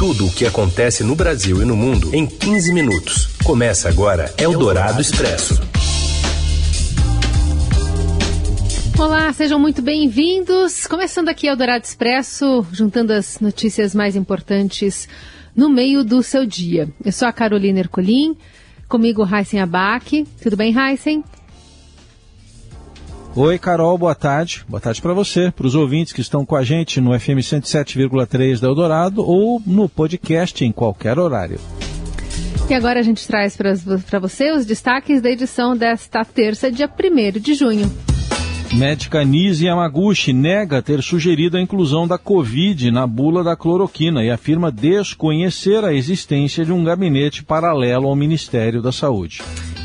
Tudo o que acontece no Brasil e no mundo em 15 minutos. Começa agora Eldorado Expresso. Olá, sejam muito bem-vindos. Começando aqui Eldorado Expresso, juntando as notícias mais importantes no meio do seu dia. Eu sou a Carolina Ercolim, comigo Heisen Abac. Tudo bem, Heisen? Oi, Carol, boa tarde. Boa tarde para você, para os ouvintes que estão com a gente no FM 107,3 da Eldorado ou no podcast em qualquer horário. E agora a gente traz para você os destaques da edição desta terça, dia 1 de junho. Médica Nise Yamaguchi nega ter sugerido a inclusão da Covid na bula da cloroquina e afirma desconhecer a existência de um gabinete paralelo ao Ministério da Saúde.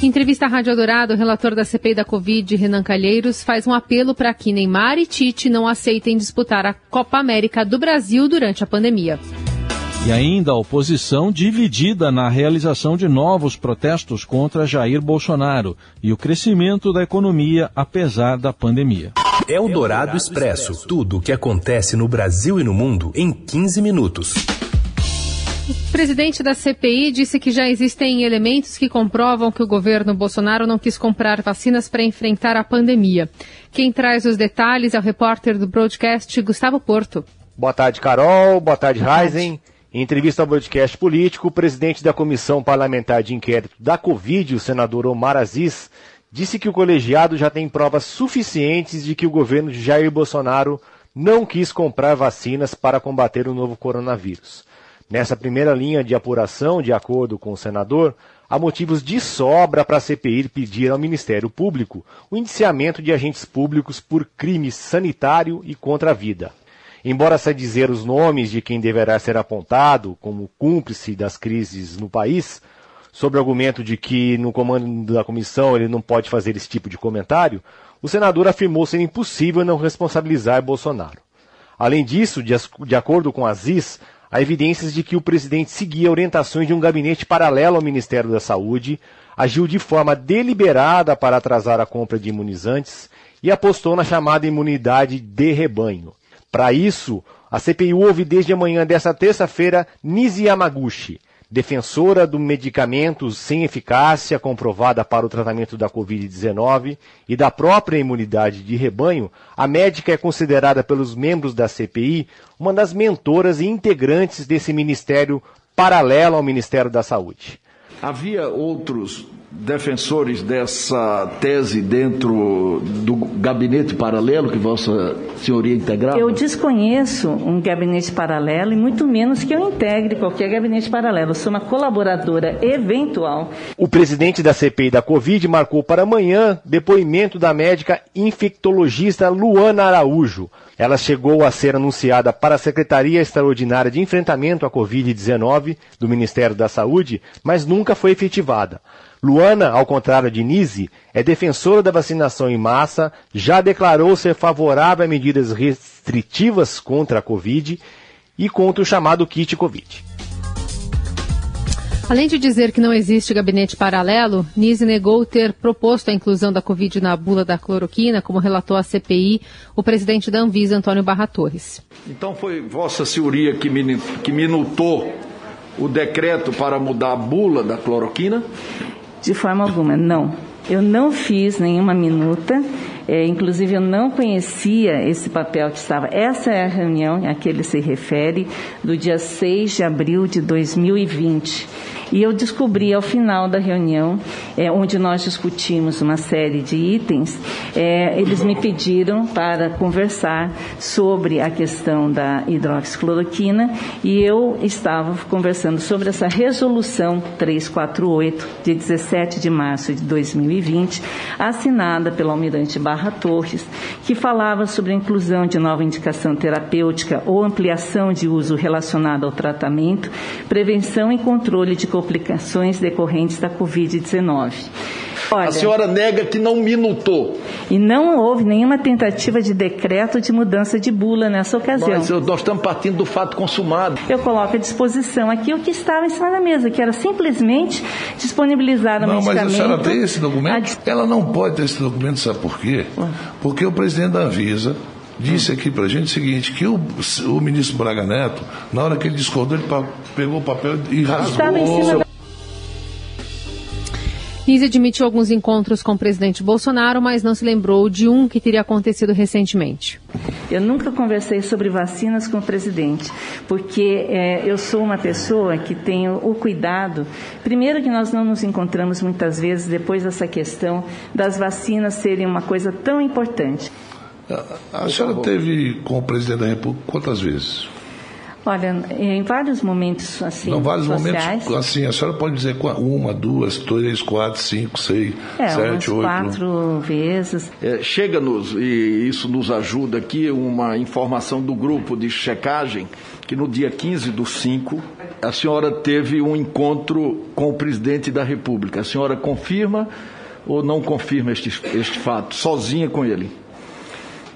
Em entrevista à Rádio Dourado, o relator da CPI da Covid, Renan Calheiros, faz um apelo para que Neymar e Tite não aceitem disputar a Copa América do Brasil durante a pandemia. E ainda a oposição dividida na realização de novos protestos contra Jair Bolsonaro e o crescimento da economia apesar da pandemia. É o Dourado Expresso. Tudo o que acontece no Brasil e no mundo em 15 minutos. O presidente da CPI disse que já existem elementos que comprovam que o governo Bolsonaro não quis comprar vacinas para enfrentar a pandemia. Quem traz os detalhes é o repórter do broadcast Gustavo Porto. Boa tarde, Carol. Boa tarde, Heisen. Em entrevista ao broadcast político, o presidente da Comissão Parlamentar de Inquérito da Covid, o senador Omar Aziz, disse que o colegiado já tem provas suficientes de que o governo de Jair Bolsonaro não quis comprar vacinas para combater o novo coronavírus. Nessa primeira linha de apuração, de acordo com o senador, há motivos de sobra para a CPI pedir ao Ministério Público o indiciamento de agentes públicos por crime sanitário e contra a vida. Embora se dizer os nomes de quem deverá ser apontado como cúmplice das crises no país, sob o argumento de que no comando da comissão ele não pode fazer esse tipo de comentário, o senador afirmou ser impossível não responsabilizar Bolsonaro. Além disso, de, de acordo com Aziz, há evidências de que o presidente seguia orientações de um gabinete paralelo ao Ministério da Saúde, agiu de forma deliberada para atrasar a compra de imunizantes e apostou na chamada imunidade de rebanho. Para isso, a CPI ouve desde a manhã desta terça-feira Nisi Yamaguchi, defensora do medicamento sem eficácia comprovada para o tratamento da Covid-19 e da própria imunidade de rebanho, a médica é considerada pelos membros da CPI uma das mentoras e integrantes desse ministério paralelo ao Ministério da Saúde. Havia outros defensores dessa tese dentro do gabinete paralelo que Vossa Senhoria integrava? Eu desconheço um gabinete paralelo e muito menos que eu integre qualquer gabinete paralelo. Eu sou uma colaboradora eventual. O presidente da CPI da Covid marcou para amanhã depoimento da médica infectologista Luana Araújo. Ela chegou a ser anunciada para a Secretaria Extraordinária de Enfrentamento à Covid-19 do Ministério da Saúde, mas nunca foi efetivada. Luana, ao contrário de Nise, é defensora da vacinação em massa, já declarou ser favorável a medidas restritivas contra a Covid e contra o chamado kit Covid. Além de dizer que não existe gabinete paralelo, Nise negou ter proposto a inclusão da Covid na bula da cloroquina, como relatou à CPI o presidente da Anvisa, Antônio Barra Torres. Então foi Vossa Senhoria que, que minutou o decreto para mudar a bula da cloroquina? De forma alguma, não. Eu não fiz nenhuma minuta, é, inclusive eu não conhecia esse papel que estava. Essa é a reunião a que ele se refere, do dia 6 de abril de 2020. E eu descobri ao final da reunião, é, onde nós discutimos uma série de itens, é, eles me pediram para conversar sobre a questão da hidroxicloroquina e eu estava conversando sobre essa resolução 348 de 17 de março de 2020, assinada pelo almirante Barra Torres, que falava sobre a inclusão de nova indicação terapêutica ou ampliação de uso relacionado ao tratamento, prevenção e controle de complicações decorrentes da Covid-19. a senhora nega que não minutou. E não houve nenhuma tentativa de decreto de mudança de bula nessa ocasião. Mas nós estamos partindo do fato consumado. Eu coloco à disposição aqui o que estava em cima da mesa, que era simplesmente disponibilizar o não, medicamento. Não, mas a senhora tem esse documento? Ela não pode ter esse documento, sabe por quê? Porque o presidente da Anvisa disse aqui para a gente o seguinte, que o, o ministro Braga Neto, na hora que ele discordou, ele pegou o papel e rasgou. Nise admitiu alguns encontros com o presidente Bolsonaro, mas não se lembrou de um que teria acontecido recentemente. Eu nunca conversei sobre vacinas com o presidente, porque é, eu sou uma pessoa que tenho o cuidado. Primeiro, que nós não nos encontramos muitas vezes depois dessa questão das vacinas serem uma coisa tão importante. A, a senhora teve com o presidente da República quantas vezes? Olha, em vários momentos assim. Não, vários sociais, momentos assim. A senhora pode dizer uma, duas, três, quatro, cinco, seis, é, sete, oito. Quatro vezes. É, Chega-nos, e isso nos ajuda aqui, uma informação do grupo de checagem, que no dia 15 do 5, a senhora teve um encontro com o presidente da República. A senhora confirma ou não confirma este, este fato, sozinha com ele?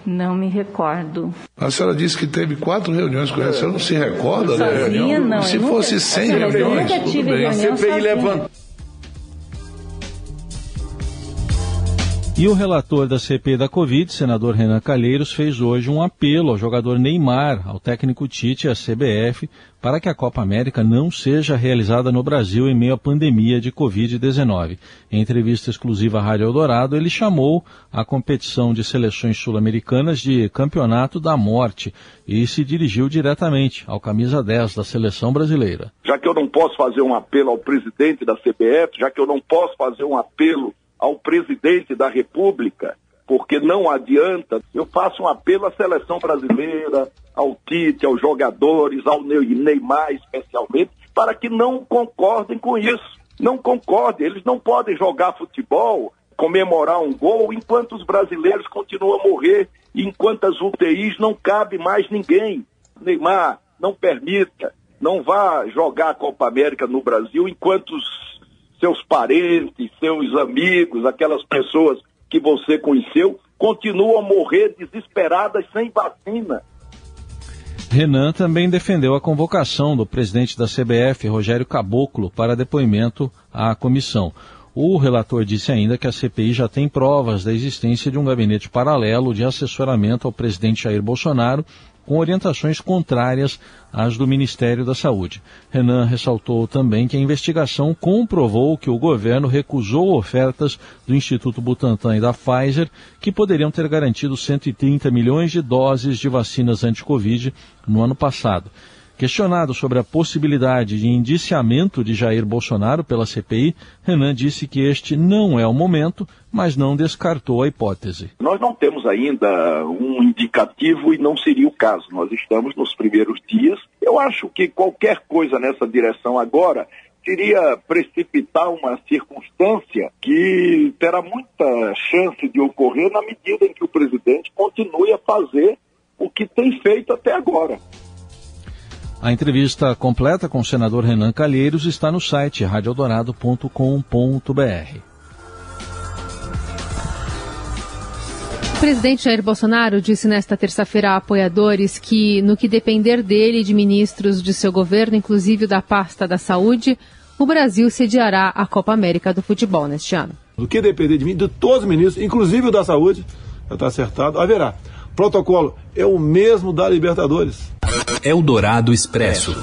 Não me recordo. A senhora disse que teve quatro reuniões com ele. A senhora não se recorda sozinha, da reunião? Não, se fosse nunca, 100 reuniões, nunca tive bem. Reunião a CPI levanta. E o relator da CP da Covid, senador Renan Calheiros, fez hoje um apelo ao jogador Neymar, ao técnico Tite e à CBF para que a Copa América não seja realizada no Brasil em meio à pandemia de Covid-19. Em entrevista exclusiva à Rádio Eldorado, ele chamou a competição de seleções sul-americanas de Campeonato da Morte e se dirigiu diretamente ao camisa 10 da seleção brasileira. Já que eu não posso fazer um apelo ao presidente da CBF, já que eu não posso fazer um apelo ao presidente da República, porque não adianta. Eu faço um apelo à seleção brasileira, ao Tite, aos jogadores, ao Neymar especialmente, para que não concordem com isso. Não concordem, eles não podem jogar futebol, comemorar um gol, enquanto os brasileiros continuam a morrer, enquanto as UTIs não cabe mais ninguém. Neymar, não permita, não vá jogar a Copa América no Brasil enquanto os seus parentes, seus amigos, aquelas pessoas que você conheceu, continuam a morrer desesperadas sem vacina. Renan também defendeu a convocação do presidente da CBF, Rogério Caboclo, para depoimento à comissão. O relator disse ainda que a CPI já tem provas da existência de um gabinete paralelo de assessoramento ao presidente Jair Bolsonaro com orientações contrárias às do Ministério da Saúde. Renan ressaltou também que a investigação comprovou que o governo recusou ofertas do Instituto Butantan e da Pfizer, que poderiam ter garantido 130 milhões de doses de vacinas anti-Covid no ano passado. Questionado sobre a possibilidade de indiciamento de Jair Bolsonaro pela CPI, Renan disse que este não é o momento, mas não descartou a hipótese. Nós não temos ainda um indicativo e não seria o caso. Nós estamos nos primeiros dias. Eu acho que qualquer coisa nessa direção agora seria precipitar uma circunstância que terá muita chance de ocorrer na medida em que o presidente continue a fazer o que tem feito até agora. A entrevista completa com o senador Renan Calheiros está no site radioeldorado.com.br. O presidente Jair Bolsonaro disse nesta terça-feira a apoiadores que, no que depender dele e de ministros de seu governo, inclusive da pasta da saúde, o Brasil sediará a Copa América do Futebol neste ano. Do que depender de mim, de todos os ministros, inclusive o da saúde, já está acertado, haverá. Protocolo é o mesmo da Libertadores. Eldorado Expresso.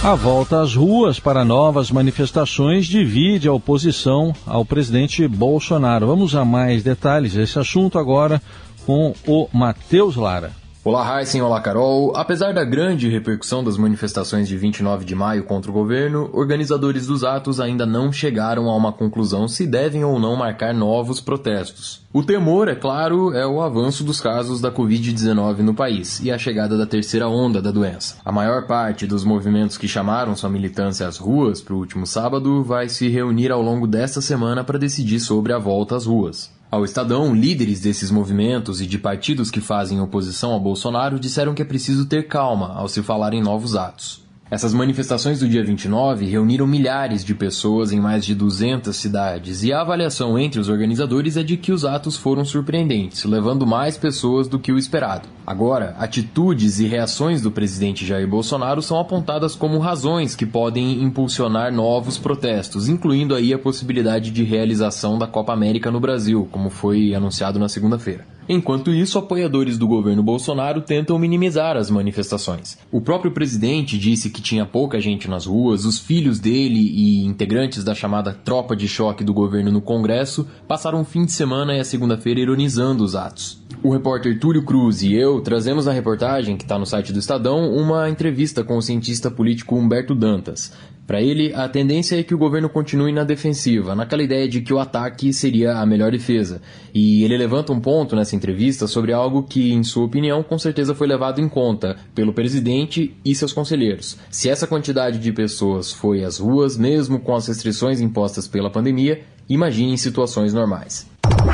A volta às ruas para novas manifestações divide a oposição ao presidente Bolsonaro. Vamos a mais detalhes desse assunto agora com o Matheus Lara. Olá, Heisen, olá, Carol. Apesar da grande repercussão das manifestações de 29 de maio contra o governo, organizadores dos atos ainda não chegaram a uma conclusão se devem ou não marcar novos protestos. O temor, é claro, é o avanço dos casos da Covid-19 no país e a chegada da terceira onda da doença. A maior parte dos movimentos que chamaram sua militância às ruas para o último sábado vai se reunir ao longo desta semana para decidir sobre a volta às ruas. Ao Estadão, líderes desses movimentos e de partidos que fazem oposição a Bolsonaro disseram que é preciso ter calma ao se falar em novos atos. Essas manifestações do dia 29 reuniram milhares de pessoas em mais de 200 cidades e a avaliação entre os organizadores é de que os atos foram surpreendentes, levando mais pessoas do que o esperado. Agora, atitudes e reações do presidente Jair Bolsonaro são apontadas como razões que podem impulsionar novos protestos, incluindo aí a possibilidade de realização da Copa América no Brasil, como foi anunciado na segunda-feira. Enquanto isso, apoiadores do governo Bolsonaro tentam minimizar as manifestações. O próprio presidente disse que tinha pouca gente nas ruas, os filhos dele e integrantes da chamada tropa de choque do governo no Congresso passaram o fim de semana e a segunda-feira ironizando os atos. O repórter Túlio Cruz e eu trazemos na reportagem, que está no site do Estadão, uma entrevista com o cientista político Humberto Dantas. Para ele, a tendência é que o governo continue na defensiva, naquela ideia de que o ataque seria a melhor defesa. E ele levanta um ponto nessa entrevista sobre algo que, em sua opinião, com certeza foi levado em conta pelo presidente e seus conselheiros. Se essa quantidade de pessoas foi às ruas, mesmo com as restrições impostas pela pandemia, imagine em situações normais.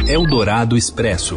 Eldorado Expresso.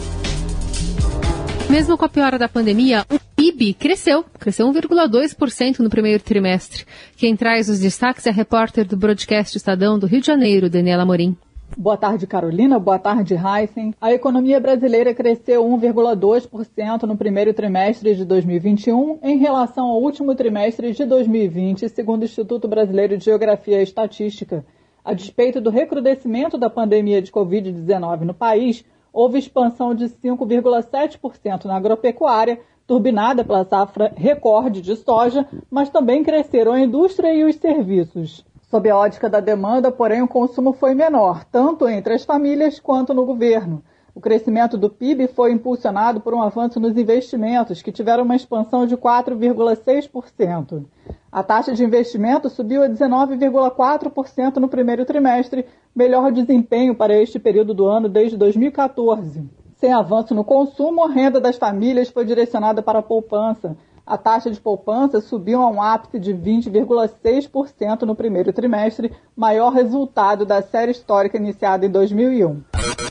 Mesmo com a piora da pandemia, o PIB cresceu, cresceu 1,2% no primeiro trimestre. Quem traz os destaques é a repórter do broadcast Estadão do Rio de Janeiro, Daniela Morim. Boa tarde, Carolina. Boa tarde, Heisen. A economia brasileira cresceu 1,2% no primeiro trimestre de 2021 em relação ao último trimestre de 2020, segundo o Instituto Brasileiro de Geografia e Estatística. A despeito do recrudescimento da pandemia de Covid-19 no país, houve expansão de 5,7% na agropecuária, turbinada pela safra recorde de soja, mas também cresceram a indústria e os serviços. Sob a ótica da demanda, porém, o consumo foi menor, tanto entre as famílias quanto no governo. O crescimento do PIB foi impulsionado por um avanço nos investimentos, que tiveram uma expansão de 4,6%. A taxa de investimento subiu a 19,4% no primeiro trimestre, melhor desempenho para este período do ano desde 2014. Sem avanço no consumo, a renda das famílias foi direcionada para a poupança. A taxa de poupança subiu a um ápice de 20,6% no primeiro trimestre, maior resultado da série histórica iniciada em 2001.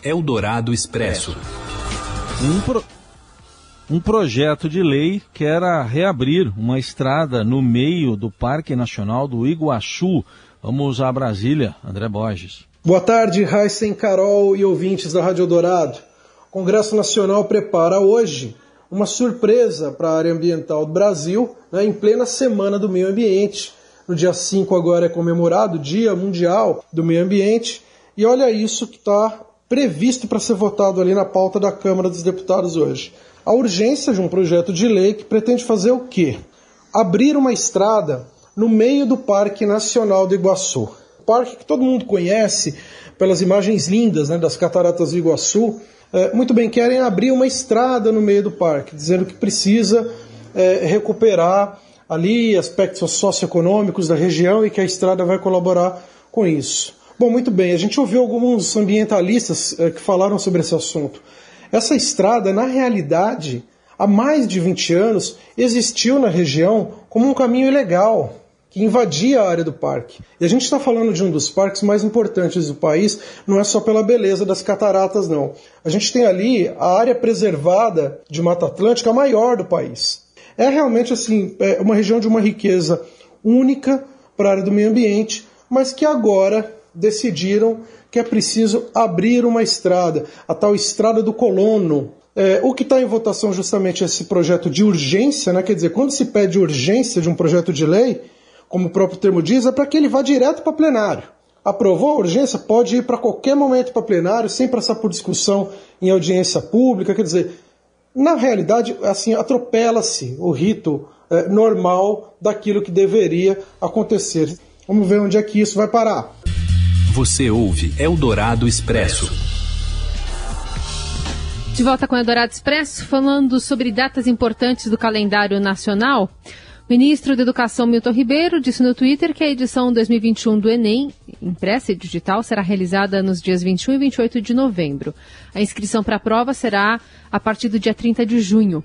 Eldorado Expresso. Um, pro... um projeto de lei que era reabrir uma estrada no meio do Parque Nacional do Iguaçu. Vamos a Brasília, André Borges. Boa tarde, Raíssen, Carol e ouvintes da Rádio Dourado. O Congresso Nacional prepara hoje uma surpresa para a área ambiental do Brasil, né, em plena Semana do Meio Ambiente. No dia 5 agora é comemorado o Dia Mundial do Meio Ambiente. E olha isso que está previsto para ser votado ali na pauta da Câmara dos Deputados hoje. A urgência de um projeto de lei que pretende fazer o quê? Abrir uma estrada no meio do Parque Nacional do Iguaçu. Parque que todo mundo conhece pelas imagens lindas né, das cataratas do Iguaçu. É, muito bem, querem abrir uma estrada no meio do parque, dizendo que precisa é, recuperar ali aspectos socioeconômicos da região e que a estrada vai colaborar com isso. Bom, muito bem. A gente ouviu alguns ambientalistas eh, que falaram sobre esse assunto. Essa estrada, na realidade, há mais de 20 anos, existiu na região como um caminho ilegal que invadia a área do parque. E a gente está falando de um dos parques mais importantes do país, não é só pela beleza das cataratas, não. A gente tem ali a área preservada de Mata Atlântica maior do país. É realmente assim, é uma região de uma riqueza única para a área do meio ambiente, mas que agora decidiram que é preciso abrir uma estrada, a tal estrada do colono. É, o que está em votação justamente esse projeto de urgência, né? quer dizer, quando se pede urgência de um projeto de lei, como o próprio termo diz, é para que ele vá direto para plenário. Aprovou a urgência, pode ir para qualquer momento para plenário, sem passar por discussão em audiência pública. Quer dizer, na realidade, assim, atropela-se o rito é, normal daquilo que deveria acontecer. Vamos ver onde é que isso vai parar. Você ouve Eldorado Expresso. De volta com Eldorado Expresso, falando sobre datas importantes do calendário nacional. Ministro da Educação Milton Ribeiro disse no Twitter que a edição 2021 do Enem, impressa e digital, será realizada nos dias 21 e 28 de novembro. A inscrição para a prova será a partir do dia 30 de junho.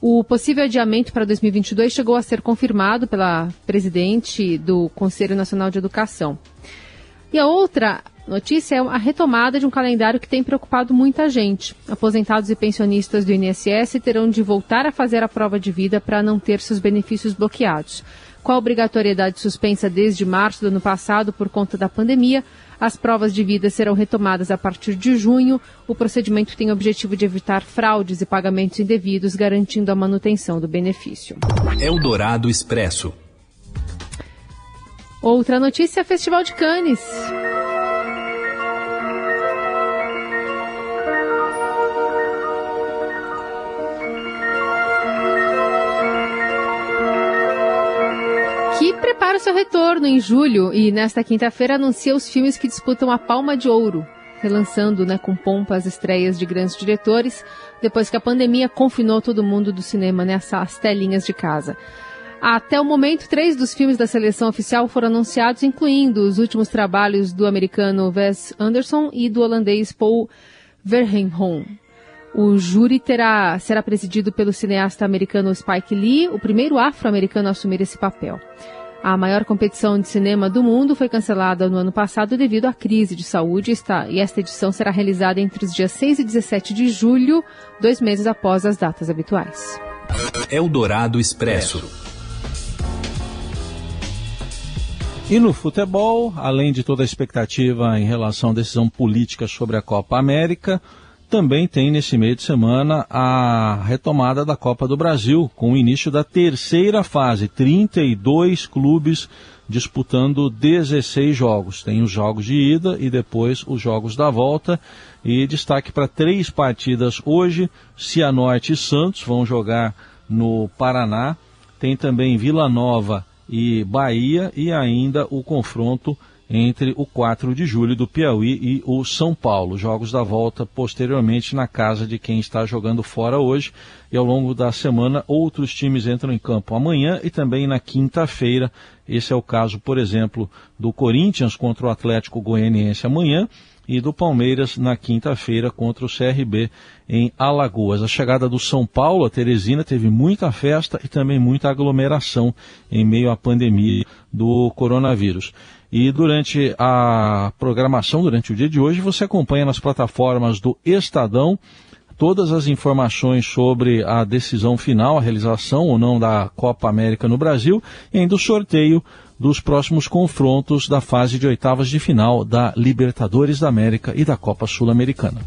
O possível adiamento para 2022 chegou a ser confirmado pela presidente do Conselho Nacional de Educação. E a outra notícia é a retomada de um calendário que tem preocupado muita gente. Aposentados e pensionistas do INSS terão de voltar a fazer a prova de vida para não ter seus benefícios bloqueados. Com a obrigatoriedade suspensa desde março do ano passado por conta da pandemia, as provas de vida serão retomadas a partir de junho. O procedimento tem o objetivo de evitar fraudes e pagamentos indevidos, garantindo a manutenção do benefício. Eldorado Expresso. Outra notícia: Festival de Cannes. Retorno em julho e nesta quinta-feira anuncia os filmes que disputam a Palma de Ouro, relançando né, com pompa as estreias de grandes diretores, depois que a pandemia confinou todo mundo do cinema né, telinhas de casa. Até o momento, três dos filmes da seleção oficial foram anunciados, incluindo os últimos trabalhos do americano Wes Anderson e do holandês Paul Verhoeven. O júri terá, será presidido pelo cineasta americano Spike Lee, o primeiro afro-americano a assumir esse papel. A maior competição de cinema do mundo foi cancelada no ano passado devido à crise de saúde e esta edição será realizada entre os dias 6 e 17 de julho, dois meses após as datas habituais. Eldorado Expresso. E no futebol, além de toda a expectativa em relação à decisão política sobre a Copa América, também tem nesse meio de semana a retomada da Copa do Brasil, com o início da terceira fase, 32 clubes disputando 16 jogos. Tem os jogos de ida e depois os jogos da volta. E destaque para três partidas hoje: Cianorte e Santos vão jogar no Paraná. Tem também Vila Nova e Bahia e ainda o confronto entre o 4 de julho do Piauí e o São Paulo. Jogos da volta posteriormente na casa de quem está jogando fora hoje. E ao longo da semana, outros times entram em campo amanhã e também na quinta-feira. Esse é o caso, por exemplo, do Corinthians contra o Atlético Goianiense amanhã e do Palmeiras na quinta-feira contra o CRB em Alagoas. A chegada do São Paulo, a Teresina, teve muita festa e também muita aglomeração em meio à pandemia do coronavírus. E durante a programação, durante o dia de hoje, você acompanha nas plataformas do Estadão todas as informações sobre a decisão final, a realização ou não da Copa América no Brasil e ainda o sorteio dos próximos confrontos da fase de oitavas de final da Libertadores da América e da Copa Sul-Americana.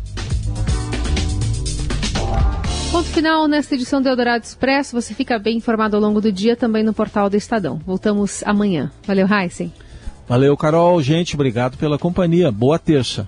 Ponto final nesta edição do Eldorado Expresso. Você fica bem informado ao longo do dia também no portal do Estadão. Voltamos amanhã. Valeu, Heisen. Valeu, Carol. Gente, obrigado pela companhia. Boa terça.